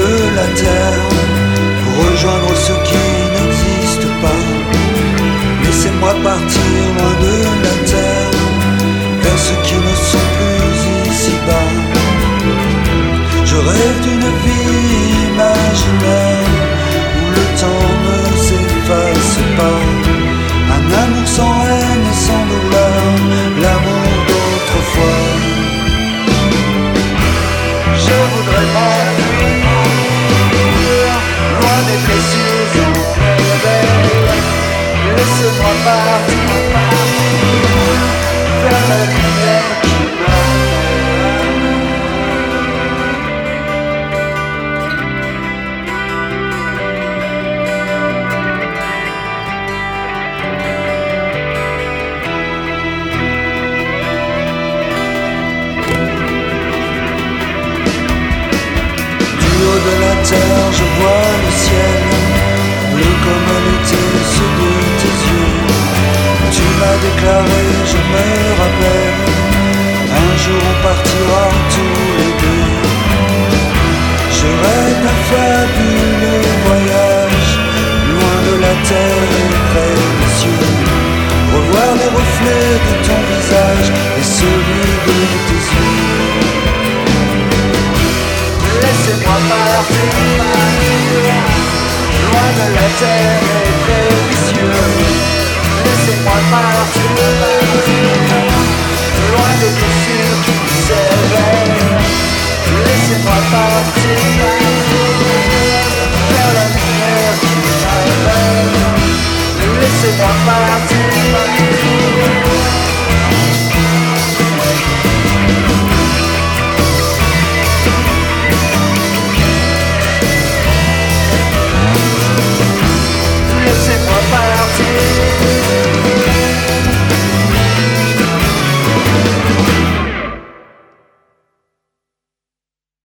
de la terre de la terre, je vois le ciel, bleu comme tes yeux. M'as déclaré, je me rappelle, un jour on partira tous les deux. Je rêve d'un fabuleux voyage, loin de la terre et près des cieux. Revoir les reflets de ton visage et celui de tes yeux. Laissez-moi partir Loin de la terre